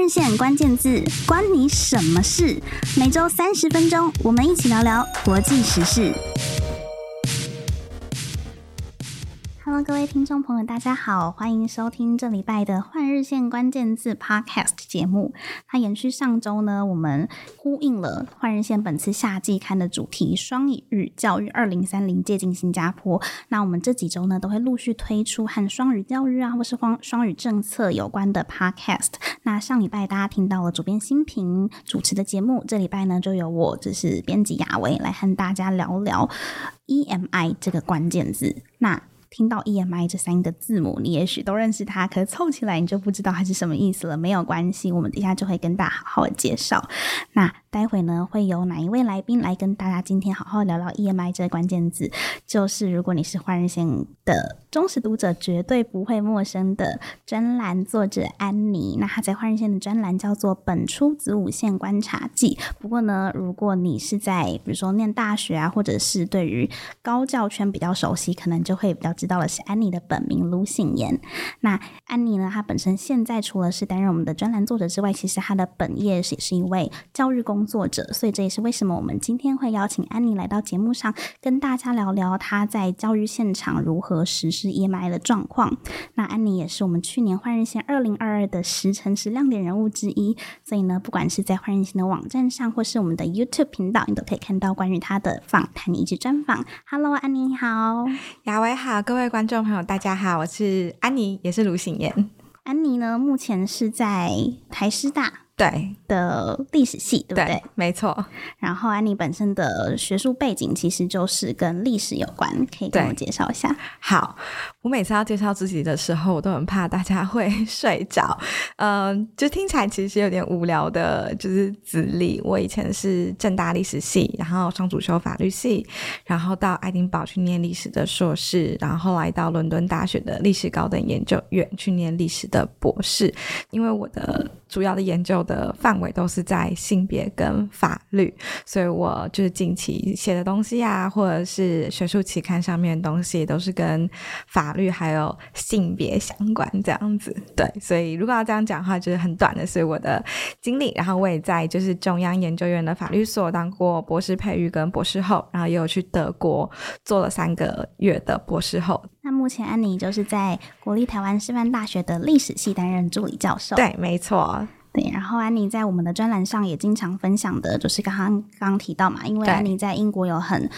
日线关键字，关你什么事？每周三十分钟，我们一起聊聊国际时事。Hello，各位听众朋友，大家好，欢迎收听这礼拜的换日线关键字 Podcast 节目。它延续上周呢，我们呼应了换日线本次夏季刊的主题“双语日教育二零三零，接近新加坡”。那我们这几周呢，都会陆续推出和双语教育啊，或是双双语政策有关的 Podcast。那上礼拜大家听到了主编新平主持的节目，这礼拜呢，就由我就是编辑雅维来和大家聊聊 EMI 这个关键字。那听到 EMI 这三个字母，你也许都认识它，可是凑起来你就不知道它是什么意思了。没有关系，我们等一下就会跟大家好好介绍。那待会呢，会有哪一位来宾来跟大家今天好好聊聊 EMI 这个关键字？就是如果你是换日线的忠实读者，绝对不会陌生的专栏作者安妮。那她在换日线的专栏叫做《本初子午线观察记》。不过呢，如果你是在比如说念大学啊，或者是对于高教圈比较熟悉，可能就会比较知道的是安妮的本名卢省妍。那安妮呢，她本身现在除了是担任我们的专栏作者之外，其实她的本业也是一位教育工。工作者，所以这也是为什么我们今天会邀请安妮来到节目上，跟大家聊聊她在教育现场如何实施 EMI 的状况。那安妮也是我们去年换日线二零二二的十城市亮点人物之一，所以呢，不管是在换日线的网站上，或是我们的 YouTube 频道，你都可以看到关于她的访谈以及专访。Hello，安妮好，雅维好，各位观众朋友大家好，我是安妮，也是卢醒妍。安妮呢，目前是在台师大。对的历史系，对不对？对，没错。然后安妮本身的学术背景其实就是跟历史有关，可以跟我介绍一下。好，我每次要介绍自己的时候，我都很怕大家会睡着。嗯，就听起来其实有点无聊的，就是资历。我以前是正大历史系，然后双主修法律系，然后到爱丁堡去念历史的硕士，然后后来到伦敦大学的历史高等研究院去念历史的博士。因为我的主要的研究的范围都是在性别跟法律，所以我就是近期写的东西啊，或者是学术期刊上面的东西，都是跟法律还有性别相关这样子。对，所以如果要这样讲的话，就是很短的是我的经历。然后我也在就是中央研究院的法律所当过博士培育跟博士后，然后也有去德国做了三个月的博士后。那目前安妮就是在国立台湾师范大学的历史系担任助理教授。对，没错。对，然后安妮在我们的专栏上也经常分享的，就是刚刚刚刚提到嘛，因为安妮在英国有很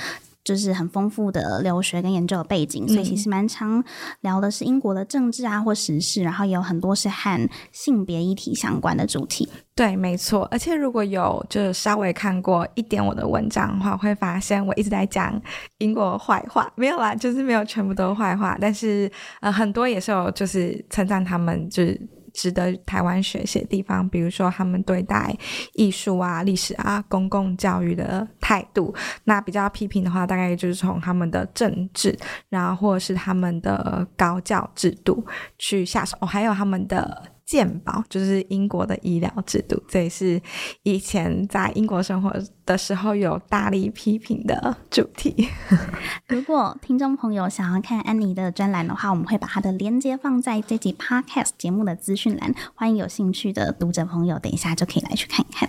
就是很丰富的留学跟研究的背景，所以其实蛮常聊的是英国的政治啊或时事，然后也有很多是和性别议题相关的主题。对，没错。而且如果有就是稍微看过一点我的文章的话，会发现我一直在讲英国坏话，没有啦，就是没有全部都坏话，但是呃很多也是有就是称赞他们就是。值得台湾学习的地方，比如说他们对待艺术啊、历史啊、公共教育的态度。那比较批评的话，大概就是从他们的政治，然后或者是他们的高教制度去下手，哦，还有他们的。健保就是英国的医疗制度，这也是以前在英国生活的时候有大力批评的主题。如果听众朋友想要看安妮的专栏的话，我们会把它的链接放在这集 Podcast 节目的资讯栏，欢迎有兴趣的读者朋友，等一下就可以来去看一看。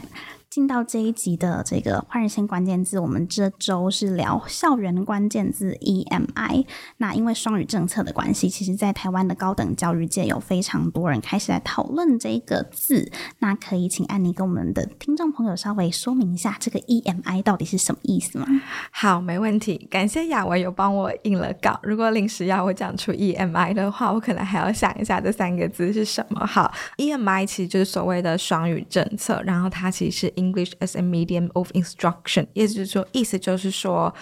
进到这一集的这个换日线关键字，我们这周是聊校园关键字 EMI。那因为双语政策的关系，其实在台湾的高等教育界有非常多人开始来讨论这个字。那可以请安妮跟我们的听众朋友稍微说明一下这个 EMI 到底是什么意思吗？好，没问题。感谢雅维有帮我印了稿。如果临时要我讲出 EMI 的话，我可能还要想一下这三个字是什么。好，EMI 其实就是所谓的双语政策，然后它其实是。English as a medium of instruction，意思就是说，意思就是说，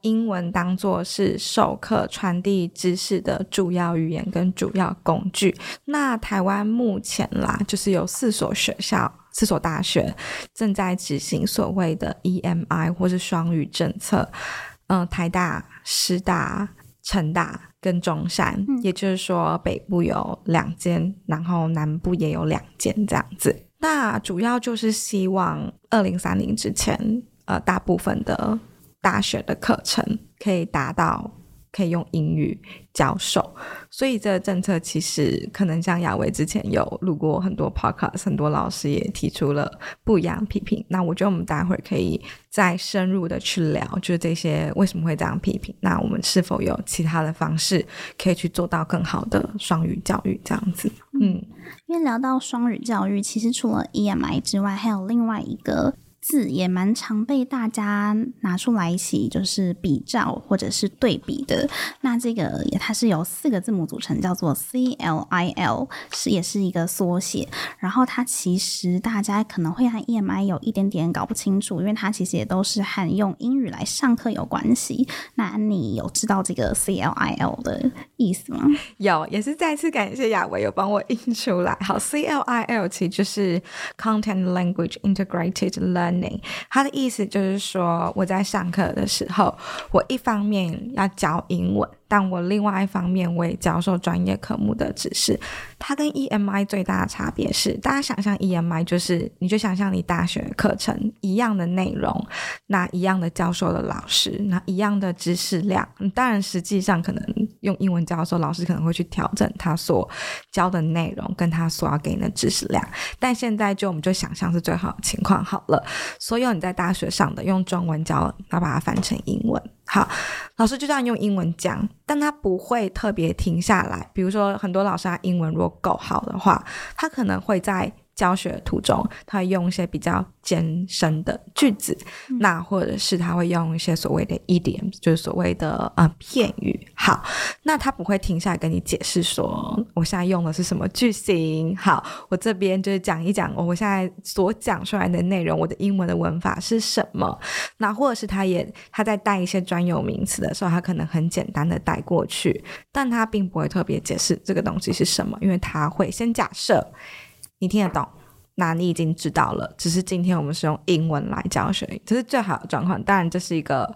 英文当做是授课传递知识的主要语言跟主要工具。那台湾目前啦，就是有四所学校、四所大学正在执行所谓的 EMI 或是双语政策。嗯、呃，台大、师大、成大跟中山，嗯、也就是说，北部有两间，然后南部也有两间，这样子。那主要就是希望二零三零之前，呃，大部分的大学的课程可以达到可以用英语教授，所以这个政策其实可能像雅维之前有录过很多 podcast，很多老师也提出了不一样批评。那我觉得我们待会儿可以再深入的去聊，就是这些为什么会这样批评？那我们是否有其他的方式可以去做到更好的双语教育？这样子，嗯，因为聊到双语教育，其实除了 EMI 之外，还有另外一个。字也蛮常被大家拿出来一起就是比较或者是对比的。那这个也它是由四个字母组成，叫做 CLIL，是也是一个缩写。然后它其实大家可能会和 EMI 有一点点搞不清楚，因为它其实也都是和用英语来上课有关系。那你有知道这个 CLIL 的意思吗？有，也是再次感谢雅维有帮我印出来。好，CLIL 其实就是 Content Language Integrated Learning。他的意思就是说，我在上课的时候，我一方面要教英文。但我另外一方面，我也教授专业科目的知识。它跟 EMI 最大的差别是，大家想象 EMI 就是，你就想象你大学课程一样的内容，那一样的教授的老师，那一样的知识量。当然，实际上可能用英文教授，老师可能会去调整他所教的内容，跟他所要给你的知识量。但现在就我们就想象是最好的情况好了。所有你在大学上的用中文教，要把它翻成英文。好，老师就这样用英文讲，但他不会特别停下来。比如说，很多老师他英文如果够好的话，他可能会在。教学途中，他会用一些比较艰深的句子，嗯、那或者是他会用一些所谓的 idiom，就是所谓的呃片语。好，那他不会停下来跟你解释说，我现在用的是什么句型。好，我这边就是讲一讲我现在所讲出来的内容，我的英文的文法是什么。那或者是他也他在带一些专有名词的时候，他可能很简单的带过去，但他并不会特别解释这个东西是什么，因为他会先假设。你听得懂，那你已经知道了。只是今天我们是用英文来教学，这是最好的状况。当然，这是一个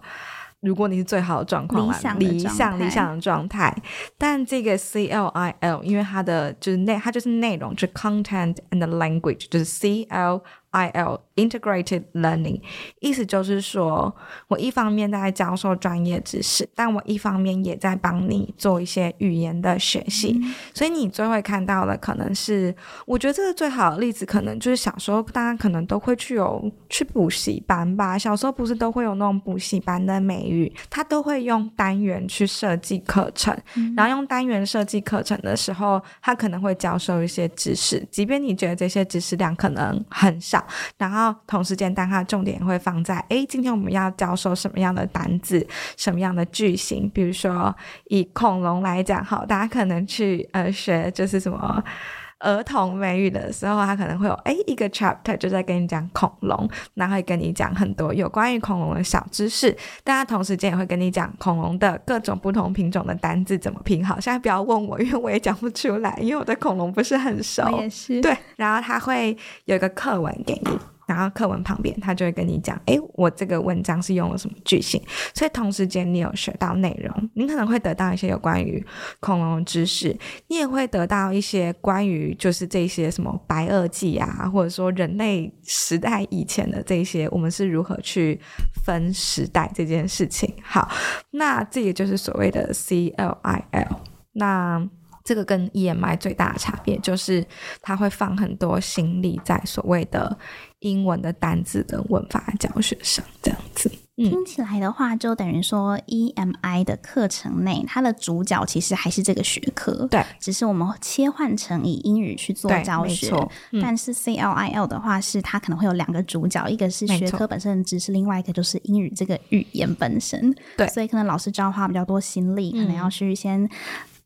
如果你是最好的状况，理想理想理想的状态。但这个 C L I L，因为它的就是内，它就是内容，就是 content and language，就是 C L。I L Integrated Learning，意思就是说，我一方面在教授专业知识，但我一方面也在帮你做一些语言的学习。嗯、所以你最会看到的可能是，我觉得这个最好的例子，可能就是小时候大家可能都会去有去补习班吧。小时候不是都会有那种补习班的美语，他都会用单元去设计课程，嗯、然后用单元设计课程的时候，他可能会教授一些知识，即便你觉得这些知识量可能很少。然后同时间，当它重点会放在，诶，今天我们要教授什么样的单字，什么样的句型？比如说以恐龙来讲，好，大家可能去呃学就是什么儿童美语的时候，他可能会有哎一个 chapter 就在跟你讲恐龙，然后会跟你讲很多有关于恐龙的小知识。但他同时间也会跟你讲恐龙的各种不同品种的单字怎么拼好。现在不要问我，因为我也讲不出来，因为我对恐龙不是很熟。我也是。对，然后他会有一个课文给你。然后课文旁边，他就会跟你讲，哎，我这个文章是用了什么句型，所以同时间你有学到内容，你可能会得到一些有关于恐龙知识，你也会得到一些关于就是这些什么白垩纪啊，或者说人类时代以前的这些，我们是如何去分时代这件事情。好，那这个就是所谓的 CLIL。那这个跟 EMI 最大的差别就是，它会放很多心力在所谓的英文的单字跟文法教学上，这样子。嗯、听起来的话，就等于说 EMI 的课程内，它的主角其实还是这个学科，对，只是我们切换成以英语去做教学。嗯、但是 CLIL 的话，是它可能会有两个主角，一个是学科本身的知识，另外一个就是英语这个语言本身。对，所以可能老师就要花比较多心力，嗯、可能要去先。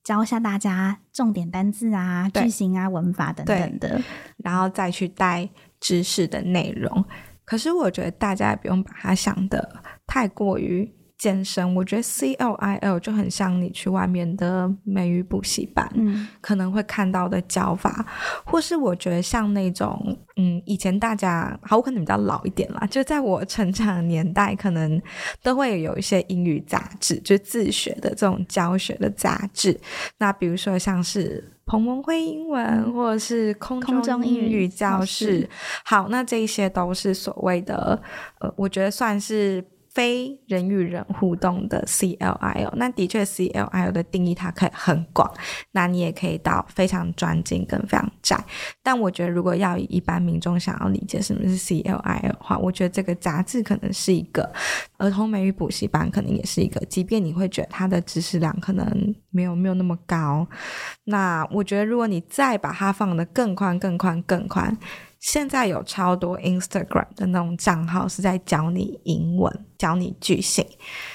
教一下大家重点单字啊、句型啊、文法等等的，然后再去带知识的内容。可是我觉得大家也不用把它想得太过于。健身，我觉得 C L I L 就很像你去外面的美语补习班，嗯，可能会看到的教法，或是我觉得像那种，嗯，以前大家，好，我可能比较老一点啦，就在我成长的年代，可能都会有一些英语杂志，就自学的这种教学的杂志。那比如说像是彭文辉英文，嗯、或者是空中英语教室，好，那这一些都是所谓的，呃，我觉得算是。非人与人互动的 CLIO，那的确 CLIO 的定义它可以很广，那你也可以到非常专精跟非常窄。但我觉得如果要以一般民众想要理解什么是 CLIO 的话，我觉得这个杂志可能是一个儿童美语补习班，可能也是一个，即便你会觉得它的知识量可能没有没有那么高，那我觉得如果你再把它放得更宽、更宽、更宽。现在有超多 Instagram 的那种账号是在教你英文、教你句型，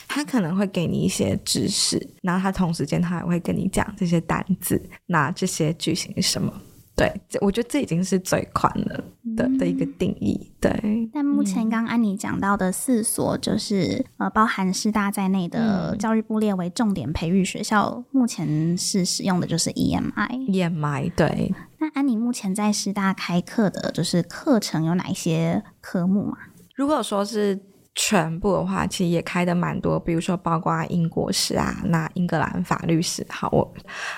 他可能会给你一些知识，然后他同时间他还会跟你讲这些单字，那这些句型是什么？对，我觉得这已经是最宽了的的一个定义。对，但目前刚刚安妮讲到的四所，就是呃，包含师大在内的教育部列为重点培育学校，目前是使用的就是 EMI。EMI 对。那安妮目前在师大开课的，就是课程有哪一些科目吗？如果说是全部的话，其实也开的蛮多，比如说包括英国史啊，那英格兰法律史。好，我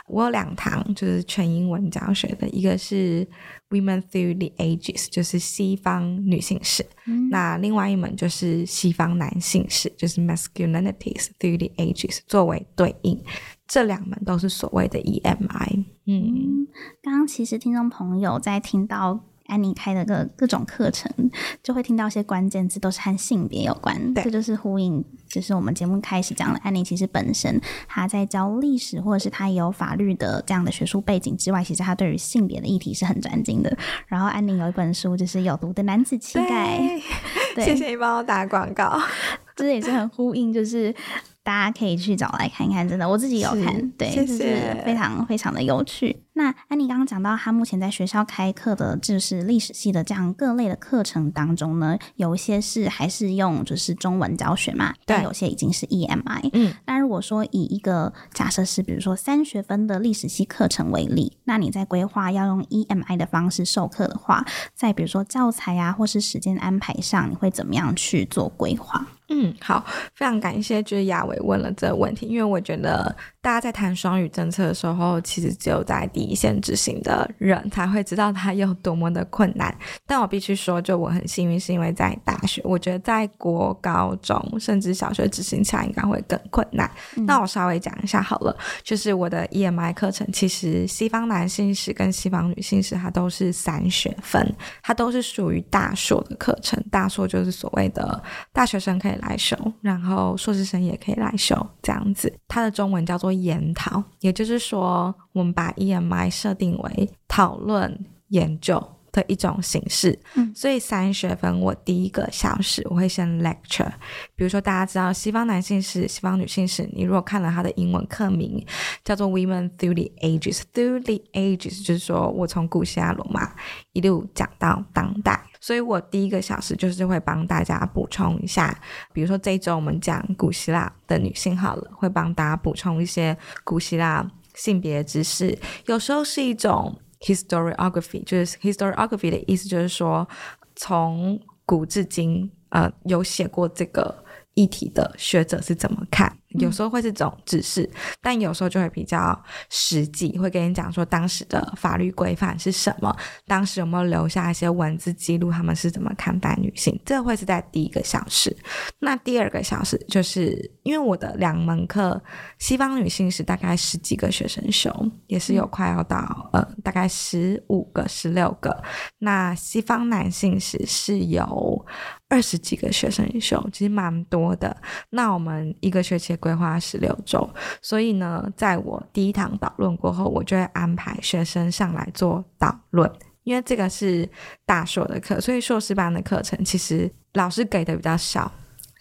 我有两堂就是全英文教学的，一个是 Women Through the Ages，就是西方女性史，那另外一门就是西方男性史，就是 Masculinities Through the Ages，作为对应。这两门都是所谓的 EMI。嗯，刚刚其实听众朋友在听到安妮开的各各种课程，就会听到一些关键字，都是和性别有关。对，这就是呼应，就是我们节目开始讲的。安妮其实本身她在教历史，或者是她也有法律的这样的学术背景之外，其实她对于性别的议题是很专精的。然后安妮有一本书，就是有毒的男子气概。对，谢谢你帮我打广告，这也是很呼应，就是。大家可以去找来看一看，真的，我自己有看，对，谢谢，就是非常非常的有趣。那安妮刚刚讲到，她目前在学校开课的，就是历史系的这样各类的课程当中呢，有一些是还是用就是中文教学嘛，对，但有些已经是 EMI。嗯，那如果说以一个假设是，比如说三学分的历史系课程为例，那你在规划要用 EMI 的方式授课的话，在比如说教材啊，或是时间安排上，你会怎么样去做规划？嗯，好，非常感谢就是亚伟问了这个问题，因为我觉得大家在谈双语政策的时候，其实只有在第一线执行的人才会知道它有多么的困难。但我必须说，就我很幸运，是因为在大学，我觉得在国高中甚至小学执行起来应该会更困难。嗯、那我稍微讲一下好了，就是我的 EMI 课程，其实西方男性史跟西方女性史它都是三学分，它都是属于大硕的课程。大硕就是所谓的大学生可以来修，然后硕士生也可以来修，这样子。它的中文叫做研讨，也就是说，我们把 EMI 设定为讨论研究的一种形式。嗯，所以三学分，我第一个小时我会先 lecture。比如说，大家知道西方男性史、西方女性史，你如果看了他的英文课名叫做 Women Through the Ages，Through the Ages 就是说我从古希腊罗马一路讲到当代。所以我第一个小时就是会帮大家补充一下，比如说这一周我们讲古希腊的女性好了，会帮大家补充一些古希腊性别知识。有时候是一种 historiography，就是 historiography 的意思就是说从古至今，呃，有写过这个。议题的学者是怎么看？有时候会是这种指示，嗯、但有时候就会比较实际，会跟你讲说当时的法律规范是什么，当时有没有留下一些文字记录，他们是怎么看待女性？这会是在第一个小时。那第二个小时就是因为我的两门课，西方女性是大概十几个学生修，也是有快要到、嗯、呃大概十五个、十六个。那西方男性史是有。二十几个学生修，其实蛮多的。那我们一个学期规划十六周，所以呢，在我第一堂导论过后，我就会安排学生上来做导论，因为这个是大硕的课，所以硕士班的课程其实老师给的比较少。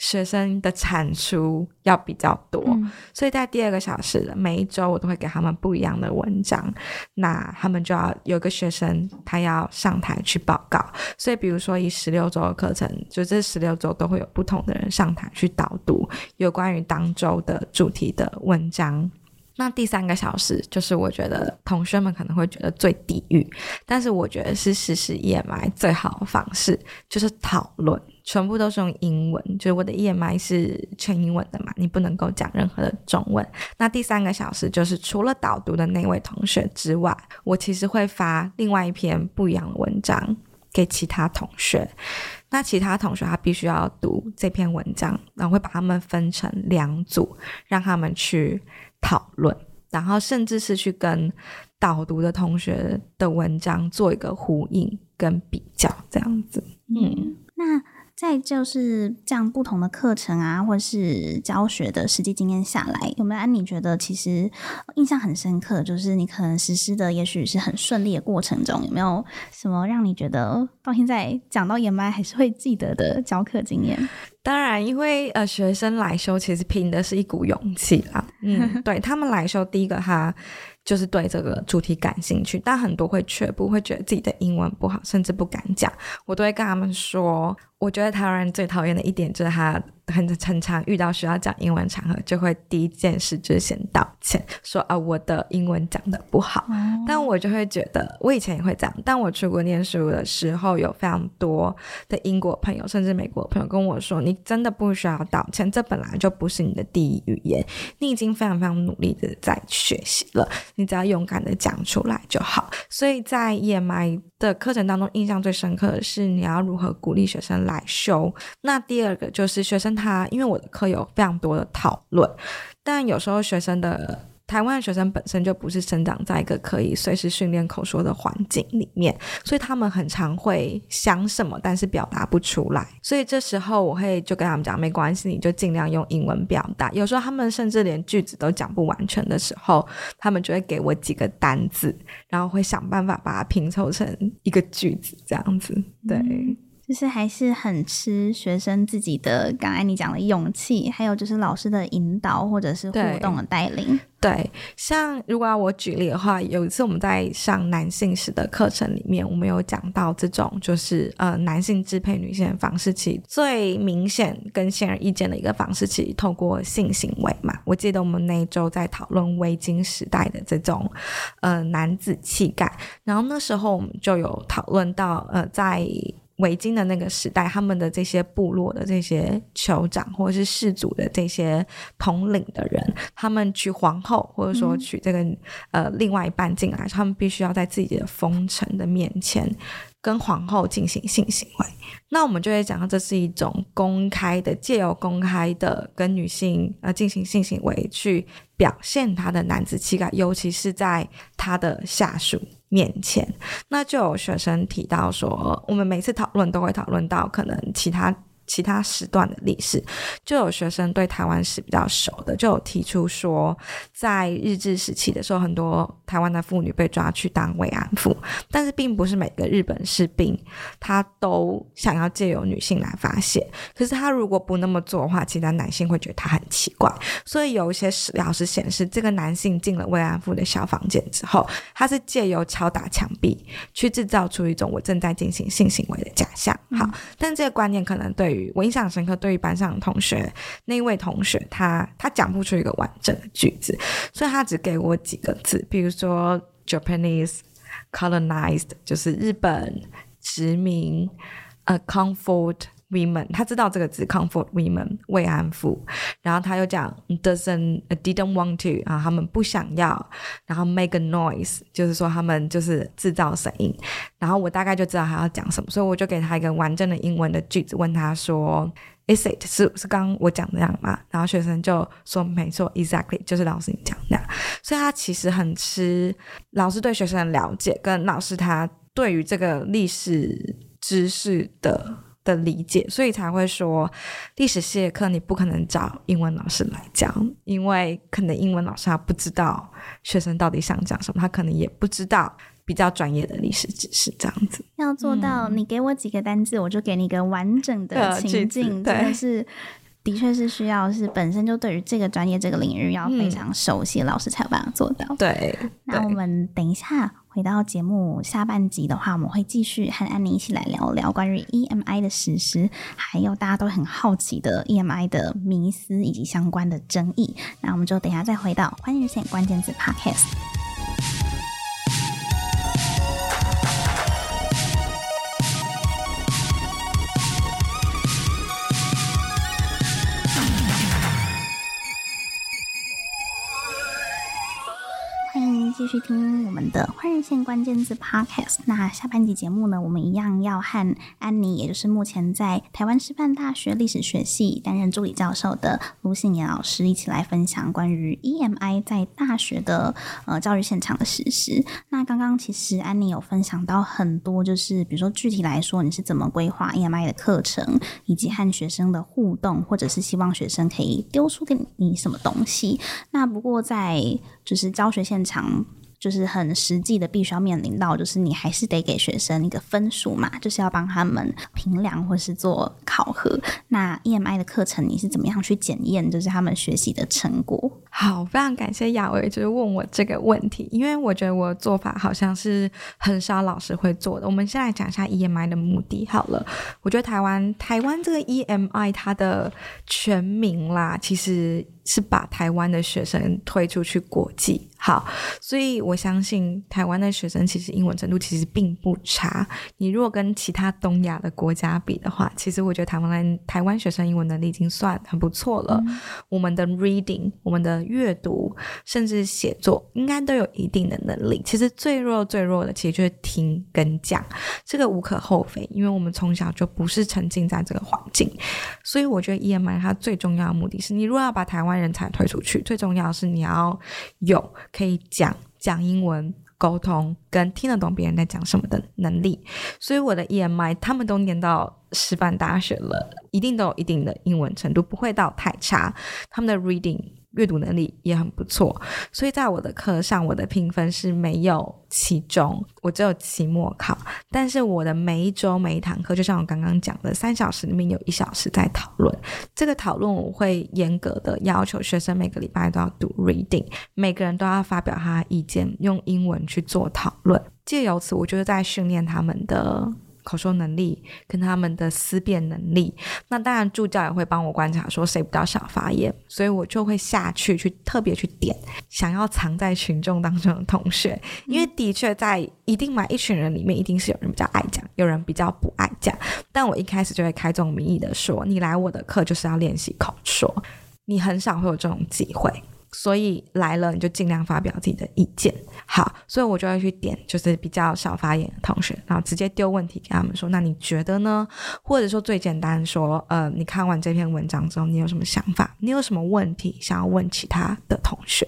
学生的产出要比较多，嗯、所以在第二个小时，每一周我都会给他们不一样的文章，那他们就要有个学生他要上台去报告，所以比如说以十六周的课程，就这十六周都会有不同的人上台去导读有关于当周的主题的文章。那第三个小时就是我觉得同学们可能会觉得最地狱，但是我觉得是实施 EMI 最好的方式，就是讨论。全部都是用英文，就是我的 EMI 是全英文的嘛，你不能够讲任何的中文。那第三个小时就是除了导读的那位同学之外，我其实会发另外一篇不一样的文章。给其他同学。那其他同学他必须要读这篇文章，然后会把他们分成两组，让他们去讨论，然后甚至是去跟导读的同学的文章做一个呼应跟比较，这样子。嗯，那。在就是这样不同的课程啊，或是教学的实际经验下来，有没有安妮觉得其实印象很深刻？就是你可能实施的也许是很顺利的过程中，有没有什么让你觉得到现在讲到 EMI 还是会记得的教课经验？当然，因为呃学生来修其实凭的是一股勇气啦。嗯，对他们来修，第一个他。就是对这个主题感兴趣，但很多会却步，会觉得自己的英文不好，甚至不敢讲。我都会跟他们说，我觉得台湾人最讨厌的一点就是他。很很常遇到需要讲英文场合，就会第一件事就是先道歉，说啊我的英文讲的不好。哦。但我就会觉得，我以前也会这样。但我出国念书的时候，有非常多的英国朋友，甚至美国朋友跟我说：“你真的不需要道歉，这本来就不是你的第一语言，你已经非常非常努力的在学习了，你只要勇敢的讲出来就好。”所以在 EMI 的课程当中，印象最深刻的是你要如何鼓励学生来来修。那第二个就是学生他，因为我的课有非常多的讨论，但有时候学生的。台湾的学生本身就不是生长在一个可以随时训练口说的环境里面，所以他们很常会想什么，但是表达不出来。所以这时候我会就跟他们讲，没关系，你就尽量用英文表达。有时候他们甚至连句子都讲不完全的时候，他们就会给我几个单字，然后会想办法把它拼凑成一个句子，这样子。对。就是还是很吃学生自己的，刚才你讲的勇气，还有就是老师的引导或者是互动的带领。对，像如果要我举例的话，有一次我们在上男性史的课程里面，我们有讲到这种就是呃男性支配女性的方式，其最明显跟显而易见的一个方式，其实透过性行为嘛。我记得我们那一周在讨论微经时代的这种呃男子气概，然后那时候我们就有讨论到呃在。围巾的那个时代，他们的这些部落的这些酋长或者是氏族的这些统领的人，他们娶皇后或者说娶这个、呃另外一半进来，他们必须要在自己的封臣的面前跟皇后进行性行为。那我们就会讲到，这是一种公开的，借由公开的跟女性呃进行性行为去表现他的男子气概，尤其是在他的下属。面前，那就有学生提到说，我们每次讨论都会讨论到可能其他。其他时段的历史，就有学生对台湾史比较熟的，就有提出说，在日治时期的时候，很多台湾的妇女被抓去当慰安妇，但是并不是每个日本士兵他都想要借由女性来发泄，可是他如果不那么做的话，其他男性会觉得他很奇怪，所以有一些史料是显示，这个男性进了慰安妇的小房间之后，他是借由敲打墙壁去制造出一种我正在进行性行为的假象。好，但这个观念可能对。我印象深刻，对于班上的同学，那一位同学他他讲不出一个完整的句子，所以他只给我几个字，比如说 Japanese colonized，就是日本殖民，呃，comfort women，他知道这个字 comfort women 慰安妇，然后他又讲 doesn't didn't want to 啊，他们不想要，然后 make a noise，就是说他们就是制造声音，然后我大概就知道他要讲什么，所以我就给他一个完整的英文的句子，问他说 is it 是是刚刚我讲的那样吗？然后学生就说没错，exactly 就是老师你讲那样，所以他其实很吃老师对学生的了解，跟老师他对于这个历史知识的。的理解，所以才会说历史系的课你不可能找英文老师来讲，因为可能英文老师他不知道学生到底想讲什么，他可能也不知道比较专业的历史知识这样子。要做到，你给我几个单字，嗯、我就给你一个完整的情境，真的是的确是需要是本身就对于这个专业这个领域要非常熟悉，老师才有办法做到。对，那我们等一下。回到节目下半集的话，我们会继续和安妮一起来聊聊关于 EMI 的实施，还有大家都很好奇的 EMI 的迷思以及相关的争议。那我们就等下再回到欢迎线关键字 Podcast。的换日线关键字 Podcast。那下半集节目呢，我们一样要和安妮，也就是目前在台湾师范大学历史学系担任助理教授的卢信年老师一起来分享关于 EMI 在大学的呃教育现场的实施。那刚刚其实安妮有分享到很多，就是比如说具体来说，你是怎么规划 EMI 的课程，以及和学生的互动，或者是希望学生可以丢出给你什么东西。那不过在就是教学现场。就是很实际的，必须要面临到，就是你还是得给学生一个分数嘛，就是要帮他们评量或是做考核。那 EMI 的课程你是怎么样去检验，就是他们学习的成果？好，非常感谢雅薇，就是问我这个问题，因为我觉得我做法好像是很少老师会做的。我们先来讲一下 EMI 的目的好了。我觉得台湾台湾这个 EMI 它的全名啦，其实。是把台湾的学生推出去国际，好，所以我相信台湾的学生其实英文程度其实并不差。你如果跟其他东亚的国家比的话，其实我觉得台湾人台湾学生英文能力已经算很不错了。嗯、我们的 reading、我们的阅读，甚至写作，应该都有一定的能力。其实最弱最弱的，其实就是听跟讲，这个无可厚非，因为我们从小就不是沉浸在这个环境。所以我觉得 EMI 它最重要的目的是，你如果要把台湾人才推出去，最重要是你要有可以讲讲英文、沟通跟听得懂别人在讲什么的能力。所以我的 EMI 他们都念到师范大学了，一定都有一定的英文程度，不会到太差。他们的 reading。阅读能力也很不错，所以在我的课上，我的评分是没有期中，我只有期末考。但是我的每一周每一堂课，就像我刚刚讲的，三小时里面有一小时在讨论。这个讨论我会严格的要求学生每个礼拜都要读 reading，每个人都要发表他的意见，用英文去做讨论。借由此，我就是在训练他们的。口说能力跟他们的思辨能力，那当然助教也会帮我观察，说谁比较少发言，所以我就会下去去特别去点想要藏在群众当中的同学，因为的确在一定嘛一群人里面，一定是有人比较爱讲，有人比较不爱讲，但我一开始就会开宗明义的说，你来我的课就是要练习口说，你很少会有这种机会。所以来了，你就尽量发表自己的意见。好，所以我就会去点，就是比较少发言的同学，然后直接丢问题给他们说：“那你觉得呢？”或者说最简单说：“呃，你看完这篇文章之后，你有什么想法？你有什么问题想要问其他的同学？”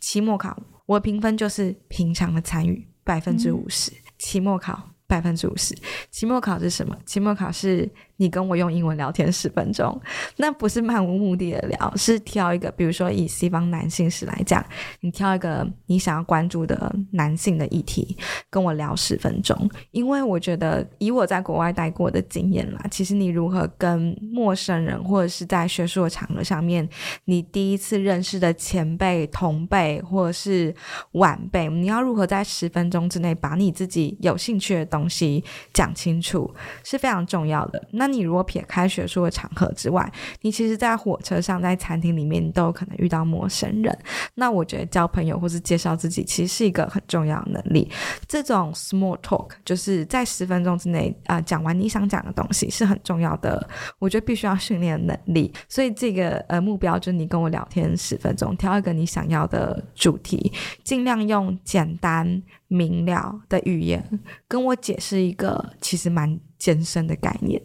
期末考我的评分就是平常的参与百分之五十，期末考百分之五十。期末考是什么？期末考是。你跟我用英文聊天十分钟，那不是漫无目的的聊，是挑一个，比如说以西方男性史来讲，你挑一个你想要关注的男性的议题，跟我聊十分钟。因为我觉得以我在国外待过的经验啦，其实你如何跟陌生人或者是在学术的场合上面，你第一次认识的前辈、同辈或者是晚辈，你要如何在十分钟之内把你自己有兴趣的东东西讲清楚，是非常重要的。那你如果撇开学术的场合之外，你其实，在火车上、在餐厅里面，都有可能遇到陌生人。那我觉得交朋友或是介绍自己，其实是一个很重要的能力。这种 small talk 就是在十分钟之内啊、讲完你想讲的东西，是很重要的。我觉得必须要训练的能力。所以这个呃目标就是你跟我聊天十分钟，挑一个你想要的主题，尽量用简单明了的语言跟我解释一个其实蛮艰深的概念，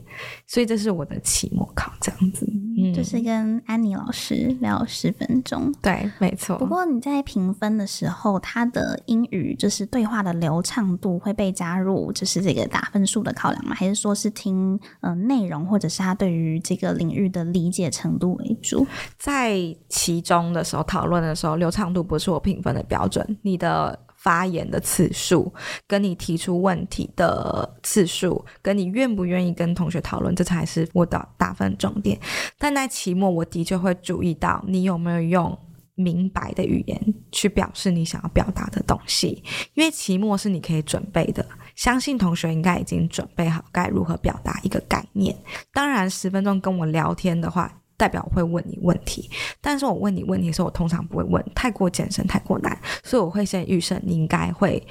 所以这是我的期末考这样子，嗯，就是跟安妮老师聊十分钟，对，没错。不过你在评分的时候，他的英语就是对话的流畅度会被加入，就是这个打分数的考量吗？还是说是听呃内容，或者是他对于这个领域的理解程度为主？在其中的时候讨论的时候，流畅度不是我评分的标准，你的。发言的次数，跟你提出问题的次数，跟你愿不愿意跟同学讨论，这才是我的打分重点。但在期末，我的确会注意到你有没有用明白的语言去表示你想要表达的东西，因为期末是你可以准备的。相信同学应该已经准备好该如何表达一个概念。当然，十分钟跟我聊天的话。代表会问你问题，但是我问你问题的时候，我通常不会问太过艰深、太过难，所以我会先预设你应该会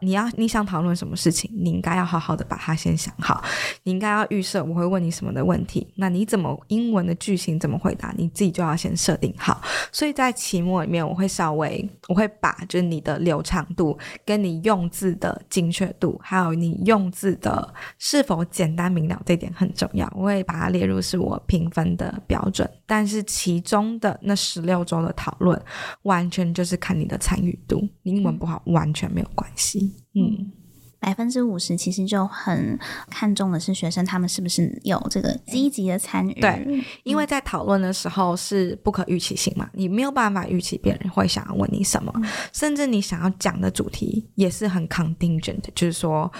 你要你想讨论什么事情，你应该要好好的把它先想好。你应该要预设我会问你什么的问题，那你怎么英文的句型怎么回答，你自己就要先设定好。所以在期末里面，我会稍微我会把就是你的流畅度、跟你用字的精确度，还有你用字的是否简单明了，这点很重要。我会把它列入是我评分的标准。但是其中的那十六周的讨论，完全就是看你的参与度。你英文不好，完全没有关系。嗯，百分之五十其实就很看重的是学生他们是不是有这个积极的参与。对，因为在讨论的时候是不可预期性嘛，你没有办法预期别人会想要问你什么，嗯、甚至你想要讲的主题也是很 contingent 的，就是说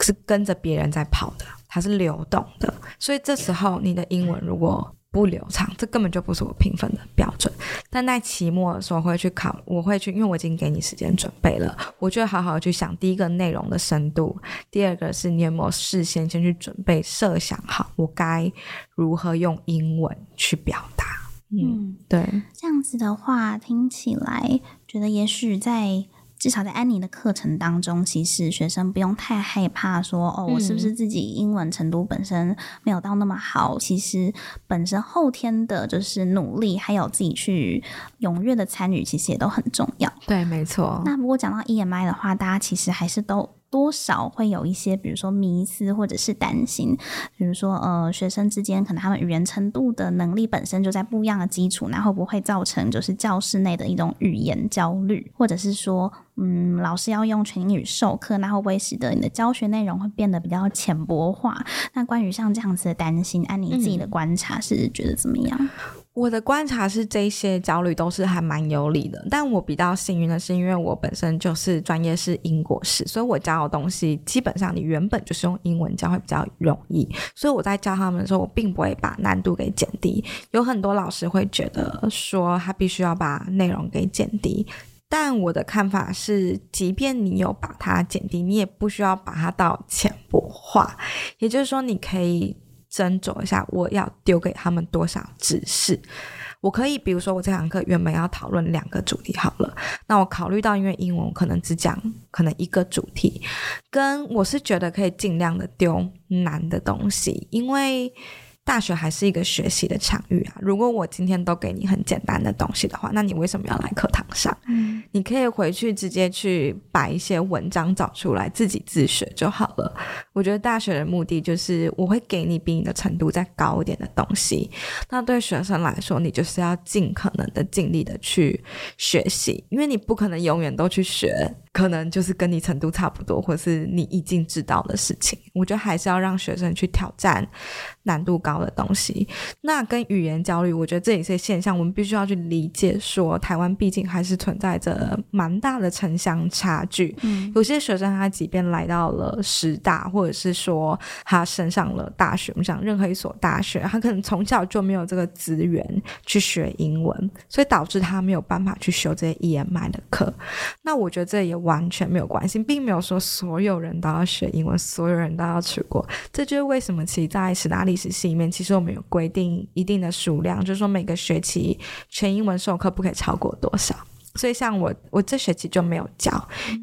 是跟着别人在跑的，它是流动的。所以这时候你的英文如果不流畅，这根本就不是我评分的标准。但在期末的时候，我会去考，我会去，因为我已经给你时间准备了，我就会好好去想第一个内容的深度，第二个是你有没有事先先去准备设想好，我该如何用英文去表达。嗯，嗯对，这样子的话听起来，觉得也许在。至少在安妮的课程当中，其实学生不用太害怕说哦，我是不是自己英文程度本身没有到那么好？嗯、其实本身后天的就是努力，还有自己去踊跃的参与，其实也都很重要。对，没错。那不过讲到 EMI 的话，大家其实还是都。多少会有一些，比如说迷思或者是担心，比如说呃，学生之间可能他们语言程度的能力本身就在不一样的基础，那会不会造成就是教室内的一种语言焦虑，或者是说，嗯，老师要用全英语授课，那会不会使得你的教学内容会变得比较浅薄化？那关于像这样子的担心，按你自己的观察是觉得怎么样？嗯我的观察是，这些焦虑都是还蛮有理的。但我比较幸运的是，因为我本身就是专业是英国史，所以我教的东西基本上你原本就是用英文教会比较容易。所以我在教他们的时候，我并不会把难度给减低。有很多老师会觉得说他必须要把内容给减低，但我的看法是，即便你有把它减低，你也不需要把它到浅薄化。也就是说，你可以。斟酌一下，我要丢给他们多少指示？我可以，比如说，我这堂课原本要讨论两个主题，好了，那我考虑到，因为英文我可能只讲可能一个主题，跟我是觉得可以尽量的丢难的东西，因为。大学还是一个学习的场域啊！如果我今天都给你很简单的东西的话，那你为什么要来课堂上？嗯，你可以回去直接去把一些文章找出来，自己自学就好了。我觉得大学的目的就是我会给你比你的程度再高一点的东西。那对学生来说，你就是要尽可能的尽力的去学习，因为你不可能永远都去学。可能就是跟你程度差不多，或是你已经知道的事情。我觉得还是要让学生去挑战难度高的东西。那跟语言焦虑，我觉得这也是现象。我们必须要去理解说，说台湾毕竟还是存在着蛮大的城乡差距。嗯，有些学生他即便来到了师大，或者是说他升上了大学，我们讲任何一所大学，他可能从小就没有这个资源去学英文，所以导致他没有办法去修这些 EMI 的课。那我觉得这也。完全没有关系，并没有说所有人都要学英文，所有人都要出国。这就是为什么，其实，在史大历史系里面，其实我们有规定一定的数量，就是说每个学期全英文授课不可以超过多少。所以，像我，我这学期就没有教，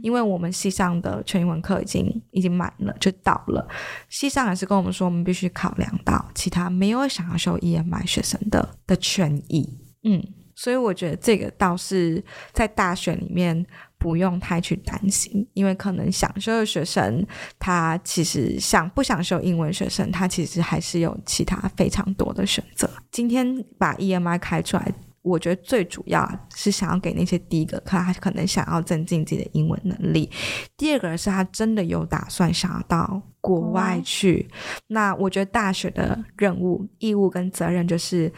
因为我们系上的全英文课已经已经满了，就到了。系上还是跟我们说，我们必须考量到其他没有想要修 EMI 学生的的权益。嗯，所以我觉得这个倒是在大学里面。不用太去担心，因为可能想修的学生，他其实想不想修英文学生，他其实还是有其他非常多的选择。今天把 EMI 开出来，我觉得最主要是想要给那些第一个，他可能想要增进自己的英文能力；第二个是他真的有打算想要到国外去。那我觉得大学的任务、义务跟责任就是，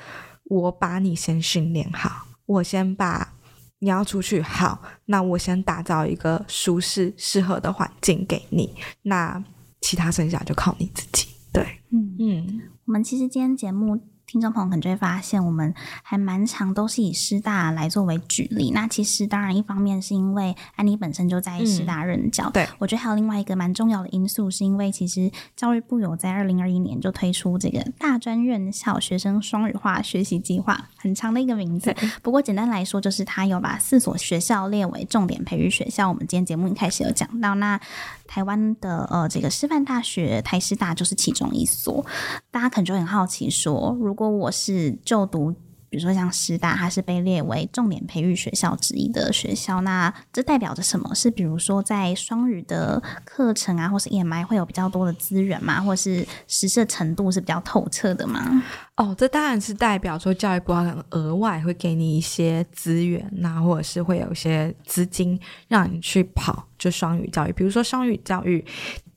我把你先训练好，我先把。你要出去，好，那我先打造一个舒适、适合的环境给你，那其他剩下就靠你自己。对，嗯嗯，我们其实今天节目听众朋友可能就会发现，我们还蛮常都是以师大来作为举例。那其实当然一方面是因为安妮本身就在师大任教，嗯、对，我觉得还有另外一个蛮重要的因素，是因为其实教育部有在二零二一年就推出这个大专院校学生双语化学习计划，很长的一个名字。不过简单来说，就是他有把四所学校列为重点培育学校。我们今天节目一开始有讲到，那台湾的呃这个师范大学台师大就是其中一所。大家可能就很好奇说，如果我是就读，比如说像师大，它是被列为重点培育学校之一的学校，那这代表着什么？是比如说在双语的课程啊，或是 EMI 会有比较多的资源吗？或是实施程度是比较透彻的吗？哦，这当然是代表说教育部可能额外会给你一些资源呐、啊，或者是会有一些资金让你去跑就双语教育，比如说双语教育。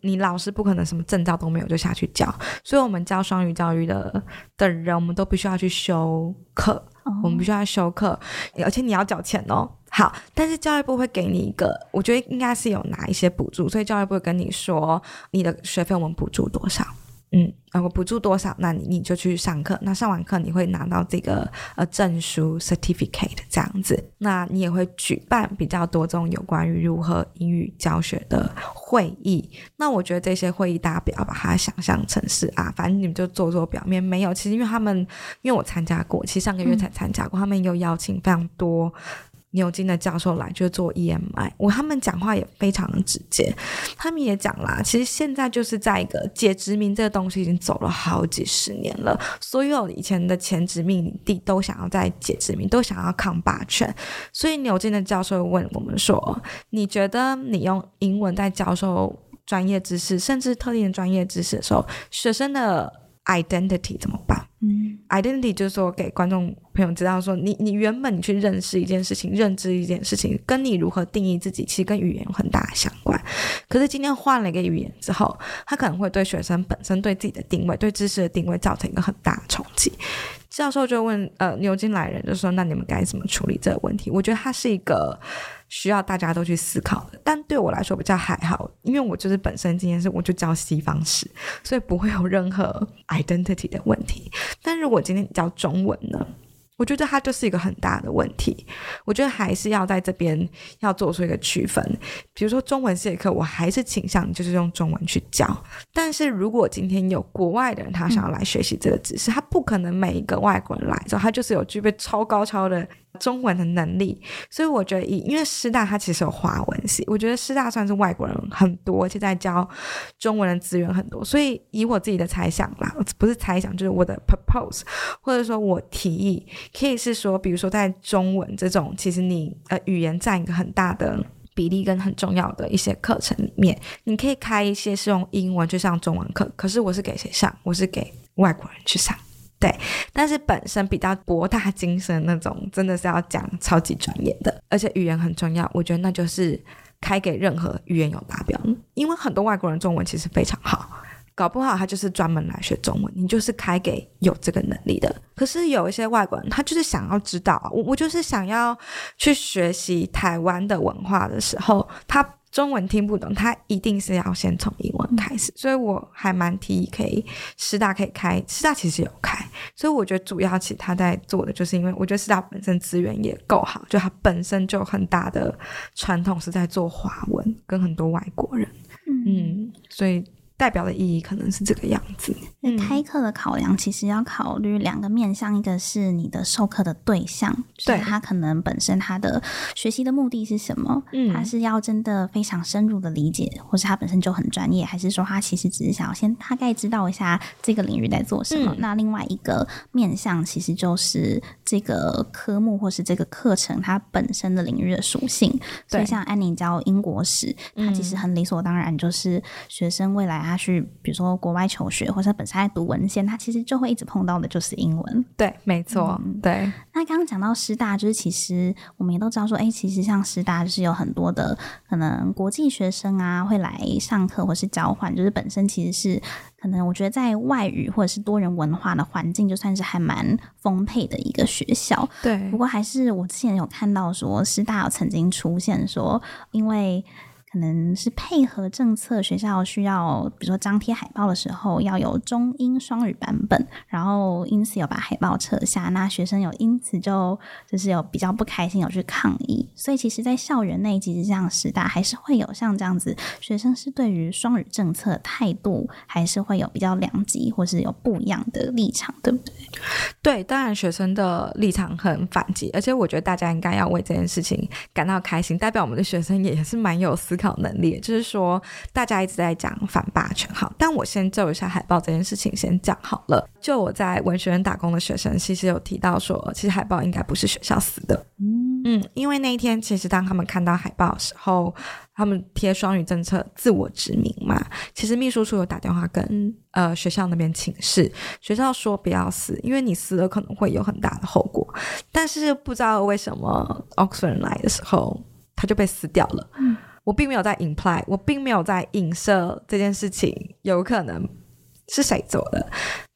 你老师不可能什么证照都没有就下去教，所以我们教双语教育的的人，我们都必须要去修课，oh. 我们必须要修课，而且你要缴钱哦。好，但是教育部会给你一个，我觉得应该是有拿一些补助，所以教育部会跟你说你的学费我们补助多少。嗯，然后补助多少，那你你就去上课。那上完课你会拿到这个呃证书 certificate 这样子。那你也会举办比较多这种有关于如何英语教学的会议。那我觉得这些会议大家不要把它想象成是啊，反正你们就做做表面。没有，其实因为他们因为我参加过，其实上个月才参加过，他们有邀请非常多。牛津的教授来就做 EMI，我他们讲话也非常的直接，他们也讲啦，其实现在就是在一个解殖民这个东西已经走了好几十年了，所有以前的前殖民地都想要在解殖民，都想要抗霸权，所以牛津的教授问我们说，你觉得你用英文在教授专业知识，甚至特定的专业知识的时候，学生的 identity 怎么办？嗯，identity 就是说给观众朋友知道说，你你原本你去认识一件事情，认知一件事情，跟你如何定义自己，其实跟语言有很大的相关。可是今天换了一个语言之后，他可能会对学生本身对自己的定位、对知识的定位造成一个很大的冲击。教授就问呃牛津来人就说，那你们该怎么处理这个问题？我觉得它是一个。需要大家都去思考的，但对我来说比较还好，因为我就是本身今天是我就教西方史，所以不会有任何 identity 的问题。但如果今天你教中文呢？我觉得它就是一个很大的问题。我觉得还是要在这边要做出一个区分。比如说中文系的课，我还是倾向就是用中文去教。但是如果今天有国外的人，他想要来学习这个知识，他不可能每一个外国人来之后，他就是有具备超高超的中文的能力。所以我觉得，以因为师大它其实有华文系，我觉得师大算是外国人很多，而且在教中文的资源很多。所以以我自己的猜想啦，不是猜想，就是我的 propose，或者说我提议。可以是说，比如说在中文这种，其实你呃语言占一个很大的比例跟很重要的一些课程里面，你可以开一些是用英文去上中文课。可是我是给谁上？我是给外国人去上，对。但是本身比较博大精深那种，真的是要讲超级专业的，而且语言很重要。我觉得那就是开给任何语言有达标，因为很多外国人中文其实非常好。搞不好他就是专门来学中文，你就是开给有这个能力的。可是有一些外国人，他就是想要知道，我我就是想要去学习台湾的文化的时候，他中文听不懂，他一定是要先从英文开始。所以我还蛮提议可以师大可以开，师大其实有开。所以我觉得主要其实他在做的，就是因为我觉得师大本身资源也够好，就他本身就很大的传统是在做华文，跟很多外国人，嗯，所以。代表的意义可能是这个样子。那开课的考量其实要考虑两个面向，一个是你的授课的对象，对，他可能本身他的学习的目的是什么？嗯，他是要真的非常深入的理解，或是他本身就很专业，还是说他其实只是想要先大概知道一下这个领域在做什么？嗯，那另外一个面向其实就是这个科目或是这个课程它本身的领域的属性。所以像安妮教英国史，它其实很理所当然，就是学生未来。他去，比如说国外求学，或者本身在读文献，他其实就会一直碰到的就是英文。对，没错，嗯、对。那刚刚讲到师大，就是其实我们也都知道说，哎，其实像师大就是有很多的可能国际学生啊会来上课或是交换，就是本身其实是可能我觉得在外语或者是多元文化的环境，就算是还蛮丰沛的一个学校。对。不过还是我之前有看到说，师大有曾经出现说，因为。可能是配合政策，学校需要，比如说张贴海报的时候要有中英双语版本，然后因此有把海报撤下，那学生有因此就就是有比较不开心，有去抗议。所以其实，在校园内，其实这样时代还是会有像这样子，学生是对于双语政策态度还是会有比较两极，或是有不一样的立场，对不对？对，当然学生的立场很反击，而且我觉得大家应该要为这件事情感到开心，代表我们的学生也是蛮有思考能力。就是说，大家一直在讲反霸权，好，但我先就一下海报这件事情先讲好了。就我在文学院打工的学生，其实有提到说，其实海报应该不是学校撕的，嗯嗯，因为那一天其实当他们看到海报的时候。他们贴双语政策，自我殖民嘛。其实秘书处有打电话跟呃学校那边请示，学校说不要撕，因为你撕了可能会有很大的后果。但是不知道为什么 Oxford 来的时候，他就被撕掉了。嗯，我并没有在 imply，我并没有在影射这件事情有可能是谁做的，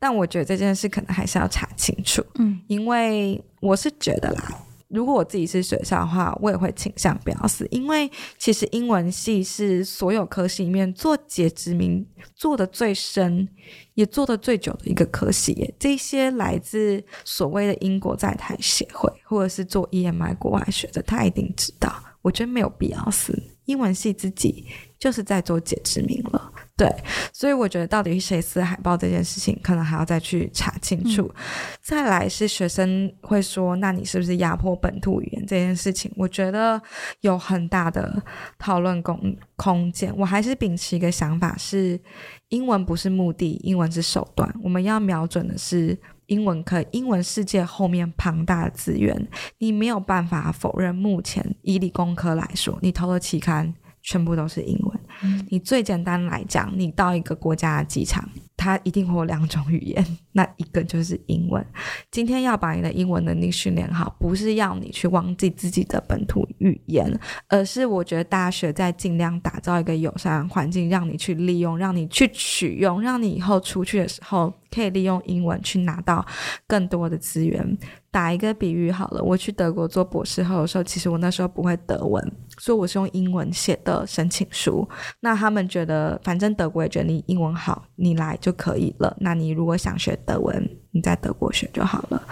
但我觉得这件事可能还是要查清楚。嗯，因为我是觉得啦。如果我自己是学校的话，我也会倾向不要撕，因为其实英文系是所有科系里面做解殖民做的最深，也做的最久的一个科系耶。这些来自所谓的英国在台协会，或者是做 EMI 国外学的，他一定知道。我觉得没有必要撕，英文系自己就是在做解殖民了。对，所以我觉得到底谁撕海报这件事情，可能还要再去查清楚。嗯、再来是学生会说，那你是不是压迫本土语言这件事情？我觉得有很大的讨论空空间。我还是秉持一个想法是，英文不是目的，英文是手段。我们要瞄准的是英文，课英文世界后面庞大的资源，你没有办法否认。目前以理工科来说，你投的期刊全部都是英文。你最简单来讲，你到一个国家的机场，它一定会有两种语言，那一个就是英文。今天要把你的英文能力训练好，不是要你去忘记自己的本土语言，而是我觉得大学在尽量打造一个友善环境，让你去利用，让你去取用，让你以后出去的时候可以利用英文去拿到更多的资源。打一个比喻好了，我去德国做博士后的时候，其实我那时候不会德文，所以我是用英文写的申请书。那他们觉得，反正德国也觉得你英文好，你来就可以了。那你如果想学德文，你在德国学就好了。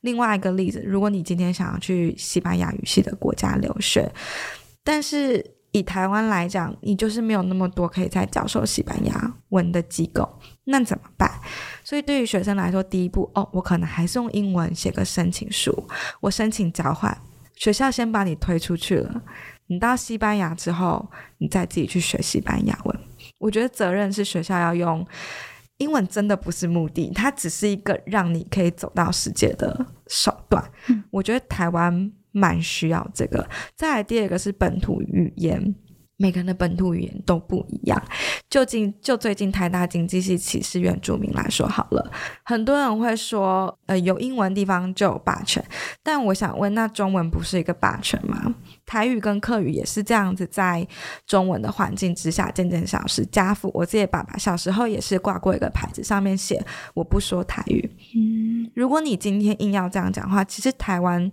另外一个例子，如果你今天想要去西班牙语系的国家留学，但是以台湾来讲，你就是没有那么多可以在教授西班牙文的机构，那怎么办？所以对于学生来说，第一步哦，我可能还是用英文写个申请书，我申请交换，学校先把你推出去了。你到西班牙之后，你再自己去学西班牙文。我觉得责任是学校要用英文，真的不是目的，它只是一个让你可以走到世界的手段。嗯，我觉得台湾蛮需要这个。再来第二个是本土语言。每个人的本土语言都不一样。就近就最近台大经济系歧视原住民来说好了，很多人会说，呃，有英文地方就有霸权。但我想问，那中文不是一个霸权吗？台语跟客语也是这样子，在中文的环境之下渐渐消失。家父，我自己的爸爸小时候也是挂过一个牌子，上面写我不说台语。嗯，如果你今天硬要这样讲的话，其实台湾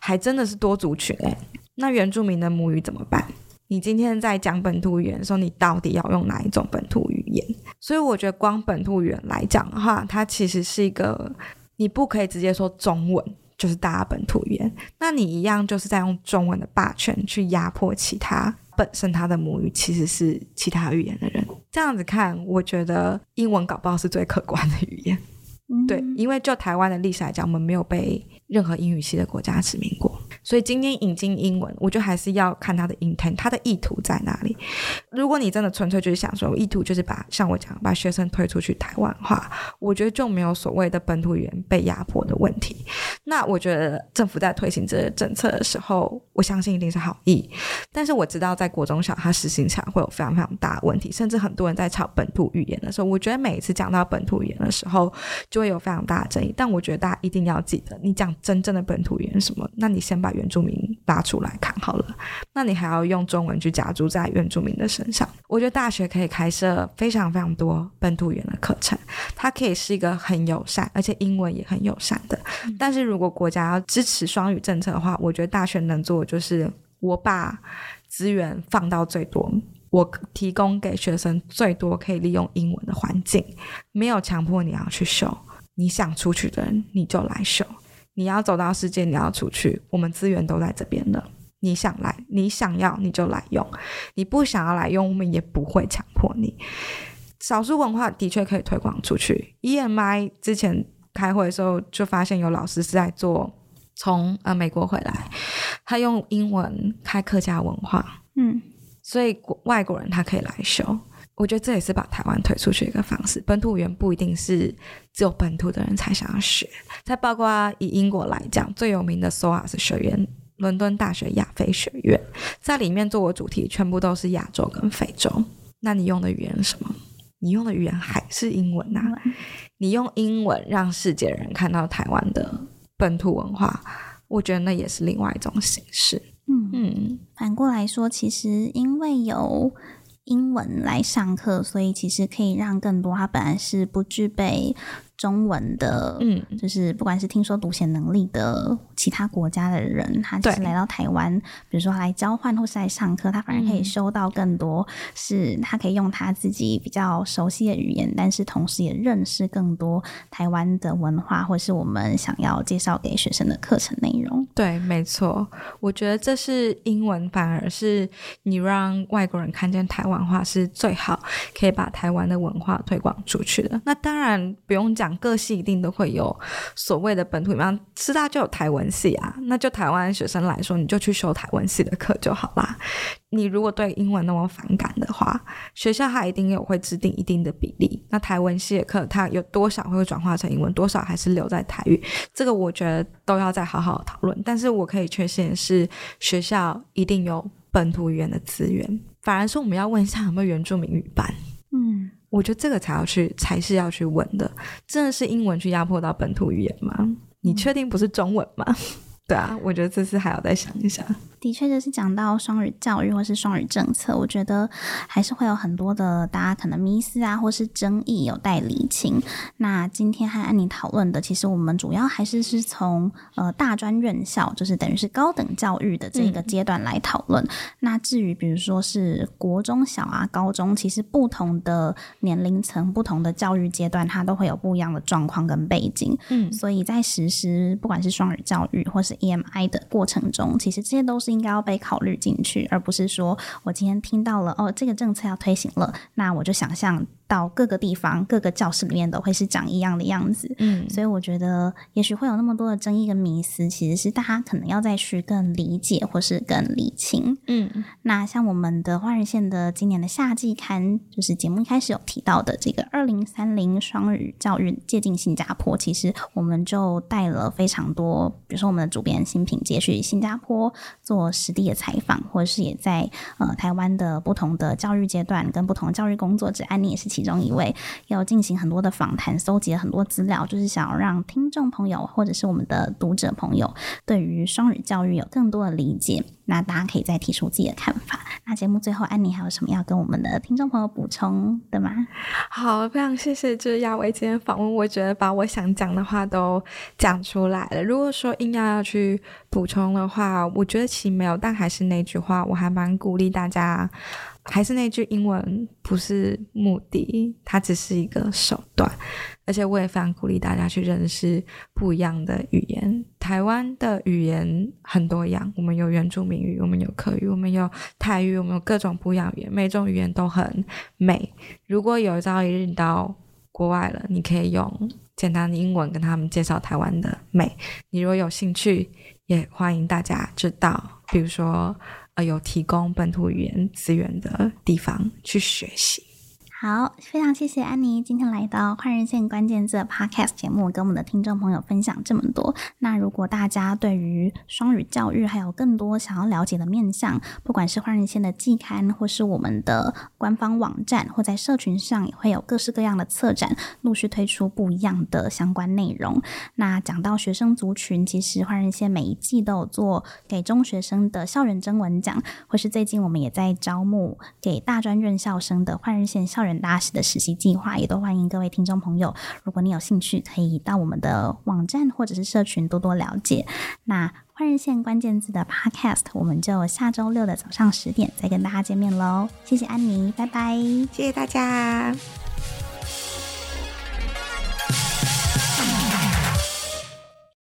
还真的是多族群诶。那原住民的母语怎么办？你今天在讲本土语言的时候，你到底要用哪一种本土语言？所以我觉得光本土语言来讲的话，它其实是一个，你不可以直接说中文就是大家本土语言，那你一样就是在用中文的霸权去压迫其他本身他的母语其实是其他语言的人。这样子看，我觉得英文搞不好是最客观的语言。嗯、对，因为就台湾的历史来讲，我们没有被任何英语系的国家殖民过。所以今天引进英文，我觉得还是要看他的 intent，他的意图在哪里。如果你真的纯粹就是想说，意图就是把像我讲把学生推出去台湾化，我觉得就没有所谓的本土语言被压迫的问题。那我觉得政府在推行这个政策的时候，我相信一定是好意。但是我知道在国中小，他实行起来会有非常非常大的问题，甚至很多人在吵本土语言的时候，我觉得每一次讲到本土语言的时候，就会有非常大的争议。但我觉得大家一定要记得，你讲真正的本土语言是什么？那你先把原住民拉出来看好了，那你还要用中文去加注在原住民的身上。我觉得大学可以开设非常非常多本土语言的课程，它可以是一个很友善，而且英文也很友善的。但是如果国家要支持双语政策的话，我觉得大学能做的就是我把资源放到最多，我提供给学生最多可以利用英文的环境，没有强迫你要去修，你想出去的人你就来修，你要走到世界，你要出去，我们资源都在这边了。你想来，你想要你就来用，你不想要来用，我们也不会强迫你。少数文化的确可以推广出去。EMI 之前开会的时候就发现有老师是在做，从呃美国回来，他用英文开客家文化，嗯，所以外国人他可以来修。我觉得这也是把台湾推出去一个方式。本土语言不一定是只有本土的人才想要学。再包括以英国来讲，最有名的 SOAS 学院。伦敦大学亚非学院在里面做的主题全部都是亚洲跟非洲。那你用的语言是什么？你用的语言还是英文呐、啊？你用英文让世界人看到台湾的本土文化，我觉得那也是另外一种形式。嗯嗯，反过来说，其实因为有英文来上课，所以其实可以让更多他本来是不具备。中文的，嗯，就是不管是听说读写能力的其他国家的人，他就是来到台湾，比如说来交换或是来上课，他反而可以收到更多，是他可以用他自己比较熟悉的语言，但是同时也认识更多台湾的文化，或是我们想要介绍给学生的课程内容。对，没错，我觉得这是英文，反而是你让外国人看见台湾话是最好，可以把台湾的文化推广出去的。那当然不用讲。各系一定都会有所谓的本土，比方师大就有台文系啊，那就台湾学生来说，你就去修台文系的课就好啦。你如果对英文那么反感的话，学校它一定有会制定一定的比例。那台文系的课，它有多少会转化成英文，多少还是留在台语？这个我觉得都要再好好讨论。但是我可以确信是，学校一定有本土语言的资源。反而是我们要问一下有没有原住民语班？嗯。我觉得这个才要去，才是要去问的。真的是英文去压迫到本土语言吗？你确定不是中文吗？对啊，我觉得这次还要再想一想。的确，就是讲到双语教育或是双语政策，我觉得还是会有很多的大家可能迷思啊，或是争议有待厘清。那今天和安妮讨论的，其实我们主要还是是从呃大专院校，就是等于是高等教育的这个阶段来讨论。嗯。那至于比如说是国中小啊、高中，其实不同的年龄层、不同的教育阶段，它都会有不一样的状况跟背景。嗯，所以在实施不管是双语教育或是 EMI 的过程中，其实这些都是。是应该要被考虑进去，而不是说我今天听到了哦，这个政策要推行了，那我就想象。到各个地方、各个教室里面都会是长一样的样子，嗯，所以我觉得也许会有那么多的争议跟迷思，其实是大家可能要再去更理解或是更理清，嗯。那像我们的花人线的今年的夏季刊，就是节目一开始有提到的这个二零三零双语教育接近新加坡，其实我们就带了非常多，比如说我们的主编新品接去新加坡做实地的采访，或者是也在呃台湾的不同的教育阶段跟不同的教育工作者，安妮也是。其中一位要进行很多的访谈，搜集了很多资料，就是想要让听众朋友或者是我们的读者朋友对于双语教育有更多的理解。那大家可以再提出自己的看法。那节目最后，安妮还有什么要跟我们的听众朋友补充的吗？好，非常谢谢就是亚维今天访问，我觉得把我想讲的话都讲出来了。如果说硬要要去补充的话，我觉得其实没有，但还是那句话，我还蛮鼓励大家。还是那句，英文不是目的，它只是一个手段。而且我也非常鼓励大家去认识不一样的语言。台湾的语言很多样，我们有原住民语，我们有客语，我们有泰语，我们有各种不一样语言，每种语言都很美。如果有朝一日你到国外了，你可以用简单的英文跟他们介绍台湾的美。你如果有兴趣，也欢迎大家知道，比如说。有提供本土语言资源的地方去学习。好，非常谢谢安妮今天来到换日线关键字 Podcast 节目，跟我们的听众朋友分享这么多。那如果大家对于双语教育还有更多想要了解的面向，不管是换日线的季刊，或是我们的官方网站，或在社群上，也会有各式各样的策展，陆续推出不一样的相关内容。那讲到学生族群，其实换日线每一季都有做给中学生的校园征文奖，或是最近我们也在招募给大专院校生的换日线校园。大使的实习计划也都欢迎各位听众朋友，如果你有兴趣，可以到我们的网站或者是社群多多了解。那换日线关键字的 Podcast，我们就下周六的早上十点再跟大家见面喽。谢谢安妮，拜拜，谢谢大家。